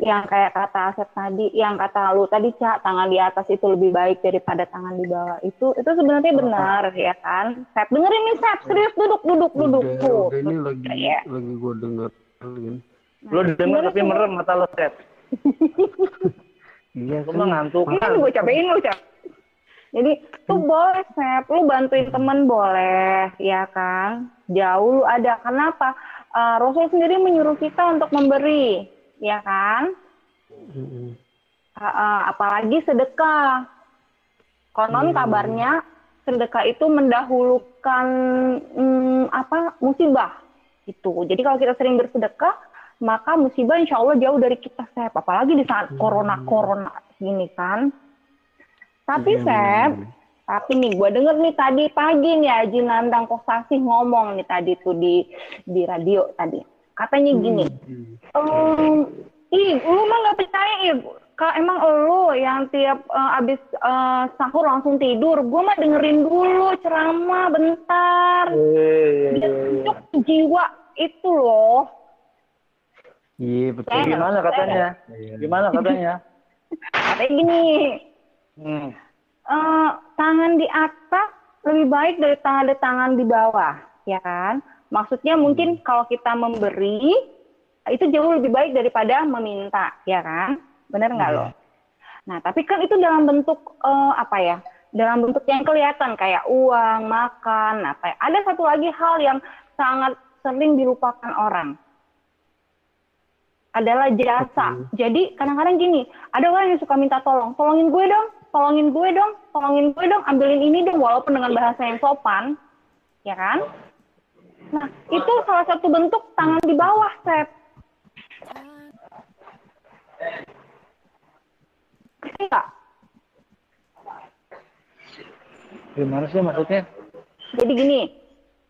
yang kayak kata Asep tadi yang kata lu tadi cak tangan di atas itu lebih baik daripada tangan di bawah itu itu sebenarnya benar ya kan Sep dengerin nih Sep serius duduk duduk duduk Udah, tuh udah ini lagi Ya. lagi gua dengerin. Lu denger tapi merem mata lo, Sep. *laughs* Iya Lu kan. mah ngantuk. ini kan gue cobain lu cak jadi tuh boleh Sep lu bantuin temen boleh ya kan jauh lu ada kenapa Eh, Rasul sendiri menyuruh kita untuk memberi ya kan Mm-mm. Uh, uh, apalagi sedekah. Konon Hmm. kabarnya sedekah itu mendahulukan hmm, apa musibah gitu. Jadi kalau kita sering bersedekah, maka musibah insya Allah jauh dari kita Sep. Apalagi di saat corona corona gini kan. Tapi Iya, Sep, tapi nih gue denger nih tadi pagi nih Haji Nandang Kosasih ngomong nih tadi tuh di di radio tadi. Katanya gini, Hmm. Ehm, ih, lu mah nggak percaya ih. Kak, emang lu yang tiap eh, abis eh, sahur langsung tidur. Gue mah dengerin dulu ceramah bentar. Iya, iya, Biar jiwa itu loh. Iya betul. Eh, Gimana katanya? Iya. Gimana katanya? Katanya gini, Hmm. eh, tangan di atas lebih baik dari tangan di tangan di bawah, ya kan? Maksudnya mungkin kalau kita memberi itu jauh lebih baik daripada meminta, ya kan? Bener nggak lo? Nah, tapi kan itu dalam bentuk eh, apa ya? Dalam bentuk yang kelihatan kayak uang, makan, apa ya? Ada satu lagi hal yang sangat sering dilupakan orang adalah jasa. Jadi kadang-kadang gini, ada orang yang suka minta tolong, tolongin gue dong, tolongin gue dong, tolongin gue dong, ambilin ini dong, walaupun dengan bahasa yang sopan, ya kan? Nah, itu salah satu bentuk tangan di bawah, Sep. Ngerti nggak? Gimana sih maksudnya? Jadi gini,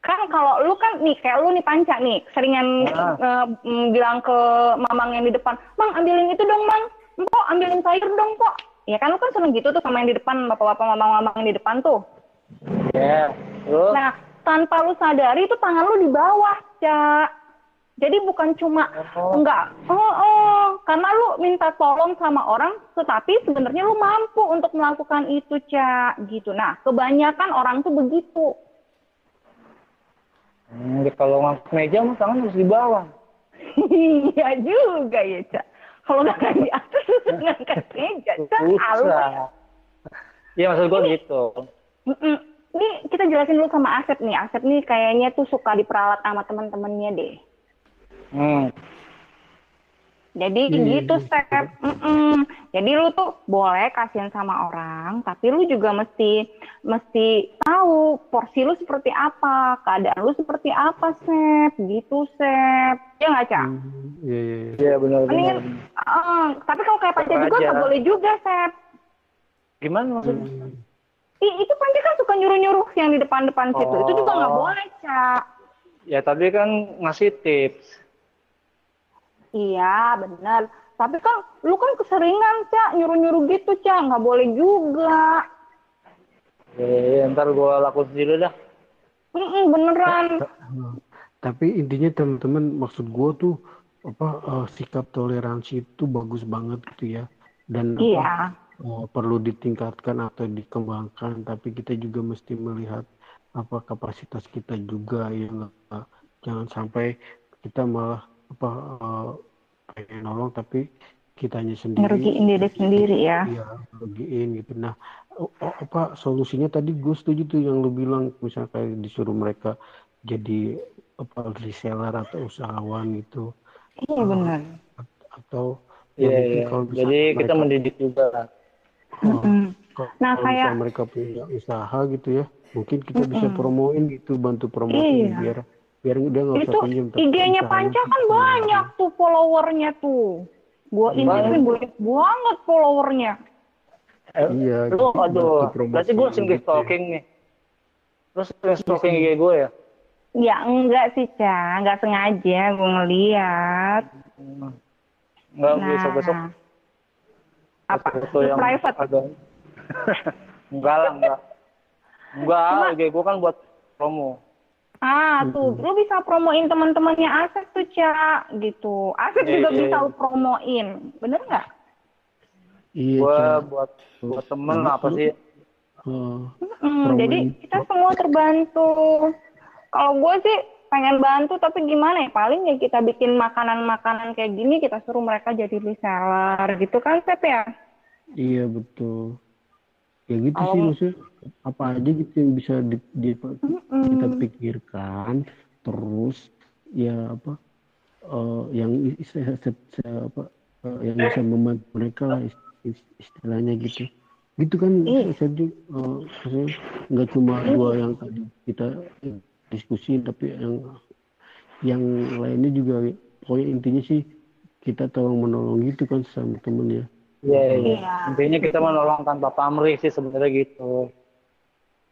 kan kalau lu kan nih kayak lu nih panca nih seringan Ah. mm, bilang ke mamang yang di depan, "Mang, ambilin itu dong, Mang." "Mpok, ambilin sayur dong, Pok." Ya kan lu kan sering gitu tuh sama yang di depan, bapak-bapak mamang-mamang yang di depan tuh. Ya, terus? Nah, tanpa lu sadari itu tangan lu di bawah, Cak. Jadi bukan cuma Oh. enggak, oh, oh, karena lu minta tolong sama orang, tetapi sebenarnya lu mampu untuk melakukan itu, Cak, gitu. Nah, kebanyakan orang tuh begitu. Hmm, kalau ngangkat meja mah tangan harus di bawah. *laughs* Iya juga ya, Cak. Kalau nggak di atas, *laughs* ngangkat meja, Cak. Susah. Iya maksud gua gitu. Ini kita jelasin dulu sama Asep nih. Asep nih kayaknya tuh suka diperalat sama teman-temannya deh. Hmm. Jadi Iya, gitu, iya. Sep. Mm-mm. Jadi lu tuh boleh kasihan sama orang, tapi lu juga mesti mesti tahu porsi lu seperti apa, keadaan lu seperti apa, Sep. Gitu, Sep. Ya nggak, Cak? Hmm, Iya iya. iya. Iya benar benar. Mendingan, eh, tapi kalau kayak Panca juga nggak boleh juga, Sep. Gimana maksudnya? Hmm. Ih, itu Panca kan suka nyuruh-nyuruh yang di depan-depan situ. Itu juga nggak Oh. boleh, Cak. Ya tadi kan ngasih tips. Iya, benar. Tapi kan lu kan keseringan, Cak, nyuruh-nyuruh gitu, Cak. Nggak boleh juga. Eh, ntar gue lakuin sendiri dah. Mm-mm, beneran. Tapi intinya teman-teman maksud gue tuh apa eh, sikap toleransi itu bagus banget gitu ya dan apa Iya. eh, perlu ditingkatkan atau dikembangkan tapi kita juga mesti melihat apa kapasitas kita juga yang eh, jangan sampai kita malah apa eh, pengen nolong tapi kitanya sendiri Ngerugiin diri sendiri ya. Iya, bagiin gitu. Nah, apa solusinya tadi gue setuju tuh yang lu bilang misalnya kayak disuruh mereka jadi apa reseller atau usahawan gitu Iya benar. atau ya Iya, mungkin iya. kalau bisa Jadi kita mereka- mendidik juga lah. kalau, Nah, kalau kayak- mereka punya usaha gitu ya, mungkin kita bisa Mm-mm. promoin gitu, bantu promoin Iya. biar biar dia nggak usah Itu pinjam. IG-nya Panca kan banyak tuh followernya tuh. Gua Iya. intip nih banyak banget followernya. Eh, Iya, Lu, gitu, aduh, berarti gue sering gitu stalking nih. Terus sering stalking IG gue ya? Ya enggak sih, Ca. Enggak sengaja gue ngeliat. Enggak Nah, besok-besok apa? foto Itu yang private. ada. *laughs* enggak lah, enggak. Enggak, IG gue kan buat promo. Ah, tuh, lu bisa promoin teman-temannya Asep tuh, Ca, gitu. Asep Iya, juga iya, bisa iya. lu promoin. Bener nggak? Iya, Gue Ca. buat buat temen apa sih? Oh, Hmm, jadi kita semua terbantu. Kalau gue sih pengen bantu, tapi gimana ya? Paling ya kita bikin makanan-makanan kayak gini, kita suruh mereka jadi reseller, gitu kan, Sep ya? iya betul. Ya gitu Kalau- sih maksudnya apa aja gitu yang bisa di, di- kita pikirkan terus ya apa eh, yang is- se- se- se- apa eh, yang bisa membantu mereka lah is- is- istilahnya gitu gitu kan Iya. jadi eh, maksudnya nggak cuma dua yang tadi kita diskusi tapi yang yang lainnya juga pokoknya intinya sih kita tolong menolong gitu kan sama temen ya Iya, iya. Iya. Intinya kita menolong tanpa pamrih sih sebenarnya gitu.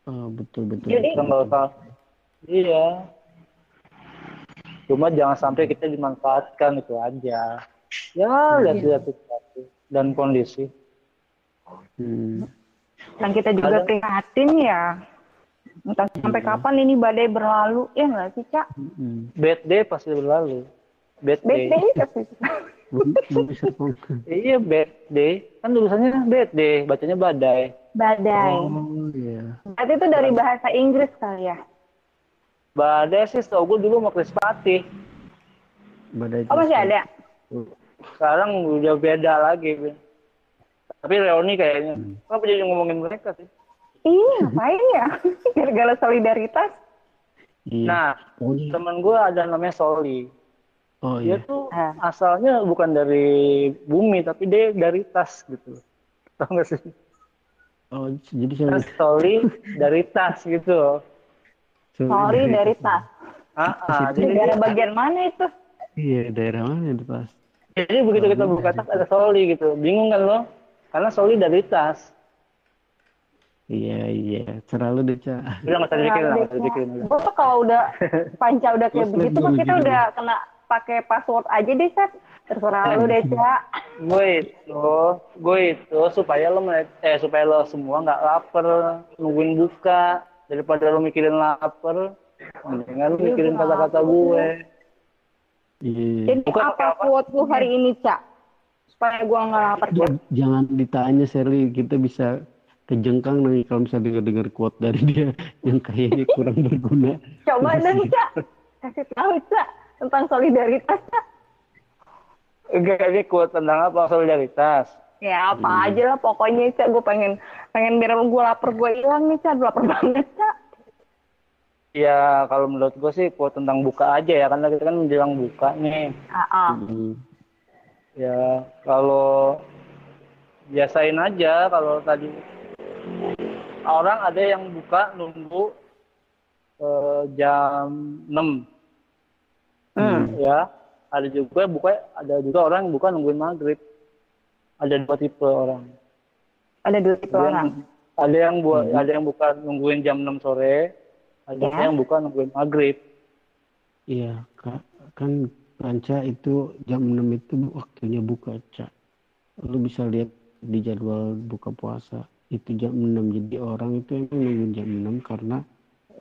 Ah, betul betul Jadi- Kita nggak usah. Iya. Cuma jangan sampai kita dimanfaatkan itu aja. Ya, lihat-lihat situasi dan kondisi. Hmm. Dan kita juga Ada- prihatin ya. Entah sampai Iya. kapan ini badai berlalu, ya nggak sih, Cak? Hmm. Bad day pasti berlalu. Bad day. Badai pasti. Iya, bad day. Kan tulisannya bad day, bacanya badai. Badai. Oh iya. Berarti itu dari bahasa Inggris kali ya? Badai sih setahu gue dulu mau Chris Patih. Badai Oh, masih ada? Sekarang udah beda lagi. Tapi Reoni kayaknya. Hmm. Kenapa jadi ngomongin mereka sih? Iya, ngapain ya? *laughs* Gara-gara solidaritas. Iya. Nah, Pokoknya- temen gue ada namanya Soli. oh Dia iya. tuh Ah. asalnya bukan dari bumi, tapi dia dari tas gitu. Tahu nggak sih? Oh jadi saya Terus Soli dari tas gitu. Sorry dari tas. Ah, ah, jadi, Negara bagian mana itu? Iya daerah mana itu pas? jadi begitu kita buka tas ada Soli gitu. Bingung kan lo? Karena Soli dari tas. Iya iya. Selalu deh cak. Udah nggak usah dipikirin lah, dipikirin. Gue tuh kalau udah *laughs* panca udah kayak begitu, mah kita gitu. udah kena pakai password aja deh, Seth. Terserah lu deh, *laughs* Cak. gue itu gue itu supaya lo melihat- eh supaya lo semua nggak lapar nungguin buka daripada lo mikirin lapar mendingan lo mikirin kata-kata gue Iya. Jadi Bukan apa quote lu hari ini, Cak? Supaya gua nggak lapar. Jangan ditanya Sherly, kita bisa kejengkang nih kalau misalnya dengar quote dari dia *laughs* yang kayaknya kurang berguna. Coba dong, Cak. Kasih tahu, Cak. Tentang solidaritas, Cak. Enggak ini quote tentang apa solidaritas Ya, apa aja lah pokoknya, Cak. Gue pengen pengen biar gue lapar gue hilang nih, Cak. Lapar banget, Cak. ya kalau menurut gue sih quote tentang buka aja ya karena kita kan menjelang buka nih Ah, ah. Hmm. ya kalau biasain aja kalau tadi orang ada yang buka nunggu eh, jam 6 Hmm. ya ada juga buka ada juga orang yang buka nungguin maghrib ada dua tipe orang Ada dua tipe ada yang, orang. ada yang buat ada yang buka nungguin jam 6 sore ada Ya. yang buka nungguin maghrib Iya, Kak. Kan Panca itu jam 6 itu waktunya buka, Cak. Lu bisa lihat di jadwal buka puasa. itu jam 6 jadi orang itu emang nunggu jam 6 karena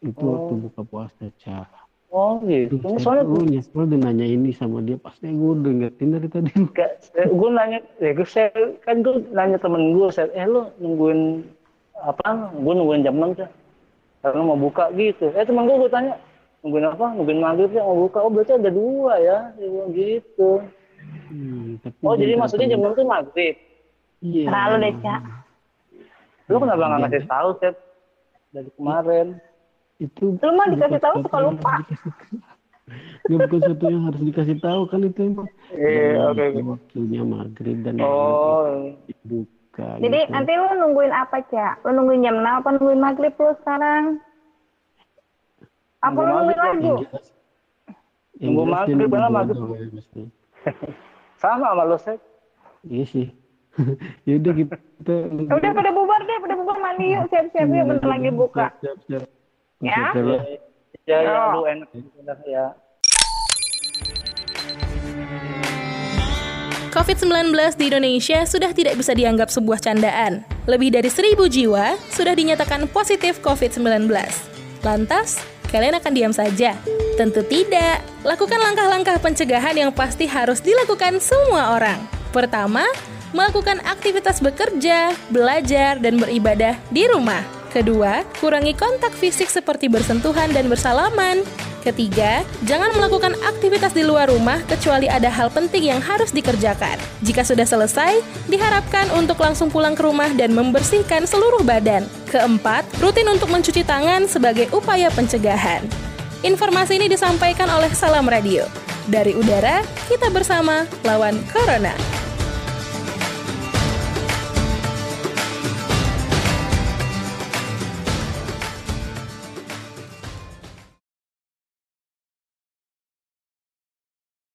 itu Oh. waktu buka puasa cah Oh gitu. Aduh, Soalnya lu nyesel udah nanya ini sama dia pasti gue udah ngertiin dari tadi kayak gue nanya, ya gue saya kan gue nanya temen gue, saya, eh lu nungguin apa? Gue nungguin jam 6 sih. Karena mau buka gitu. Eh temen gue gue tanya, nungguin apa? Nungguin maghrib ya mau buka. Oh berarti ada dua ya, gitu. Hmm, tapi Oh jadi maksudnya jam 6 itu maghrib. iya Terlalu deh, Cak. Lu kenapa nggak Iya. ngasih tahu Seth dari kemarin? Itu Lu mah dikasih tahu suka yang lupa. Nggak bukan sesuatu yang harus dikasih tahu kan itu emang Iya, oke, waktunya maghrib dan Oh, dibuka Jadi gitu. nanti lu nungguin apa, Cak? Lu nungguin jam 6 apa nungguin maghrib lu sekarang? Apa Nunggu lu nungguin lagu? Yang Nunggu maghrib, gua maghrib. ya, pasti. *laughs* sama sama lo Seth. iya sih *laughs* yaudah kita Udah pada bubar deh, pada bubar mandi yuk, siap-siap yuk, bentar lagi buka. siap siap Ya? Ya, ya, Oh. lu enak enak ya. COVID-19 di Indonesia sudah tidak bisa dianggap sebuah candaan. Lebih dari seribu jiwa sudah dinyatakan positif COVID-19. Lantas, kalian akan diam saja? Tentu tidak. Lakukan langkah-langkah pencegahan yang pasti harus dilakukan semua orang. Pertama, melakukan aktivitas bekerja, belajar, dan beribadah di rumah. Kedua, kurangi kontak fisik seperti bersentuhan dan bersalaman. Ketiga, jangan melakukan aktivitas di luar rumah kecuali ada hal penting yang harus dikerjakan. Jika sudah selesai, diharapkan untuk langsung pulang ke rumah dan membersihkan seluruh badan. Keempat, rutin untuk mencuci tangan sebagai upaya pencegahan. Informasi ini disampaikan oleh Salam Radio. Dari udara, kita bersama lawan Corona.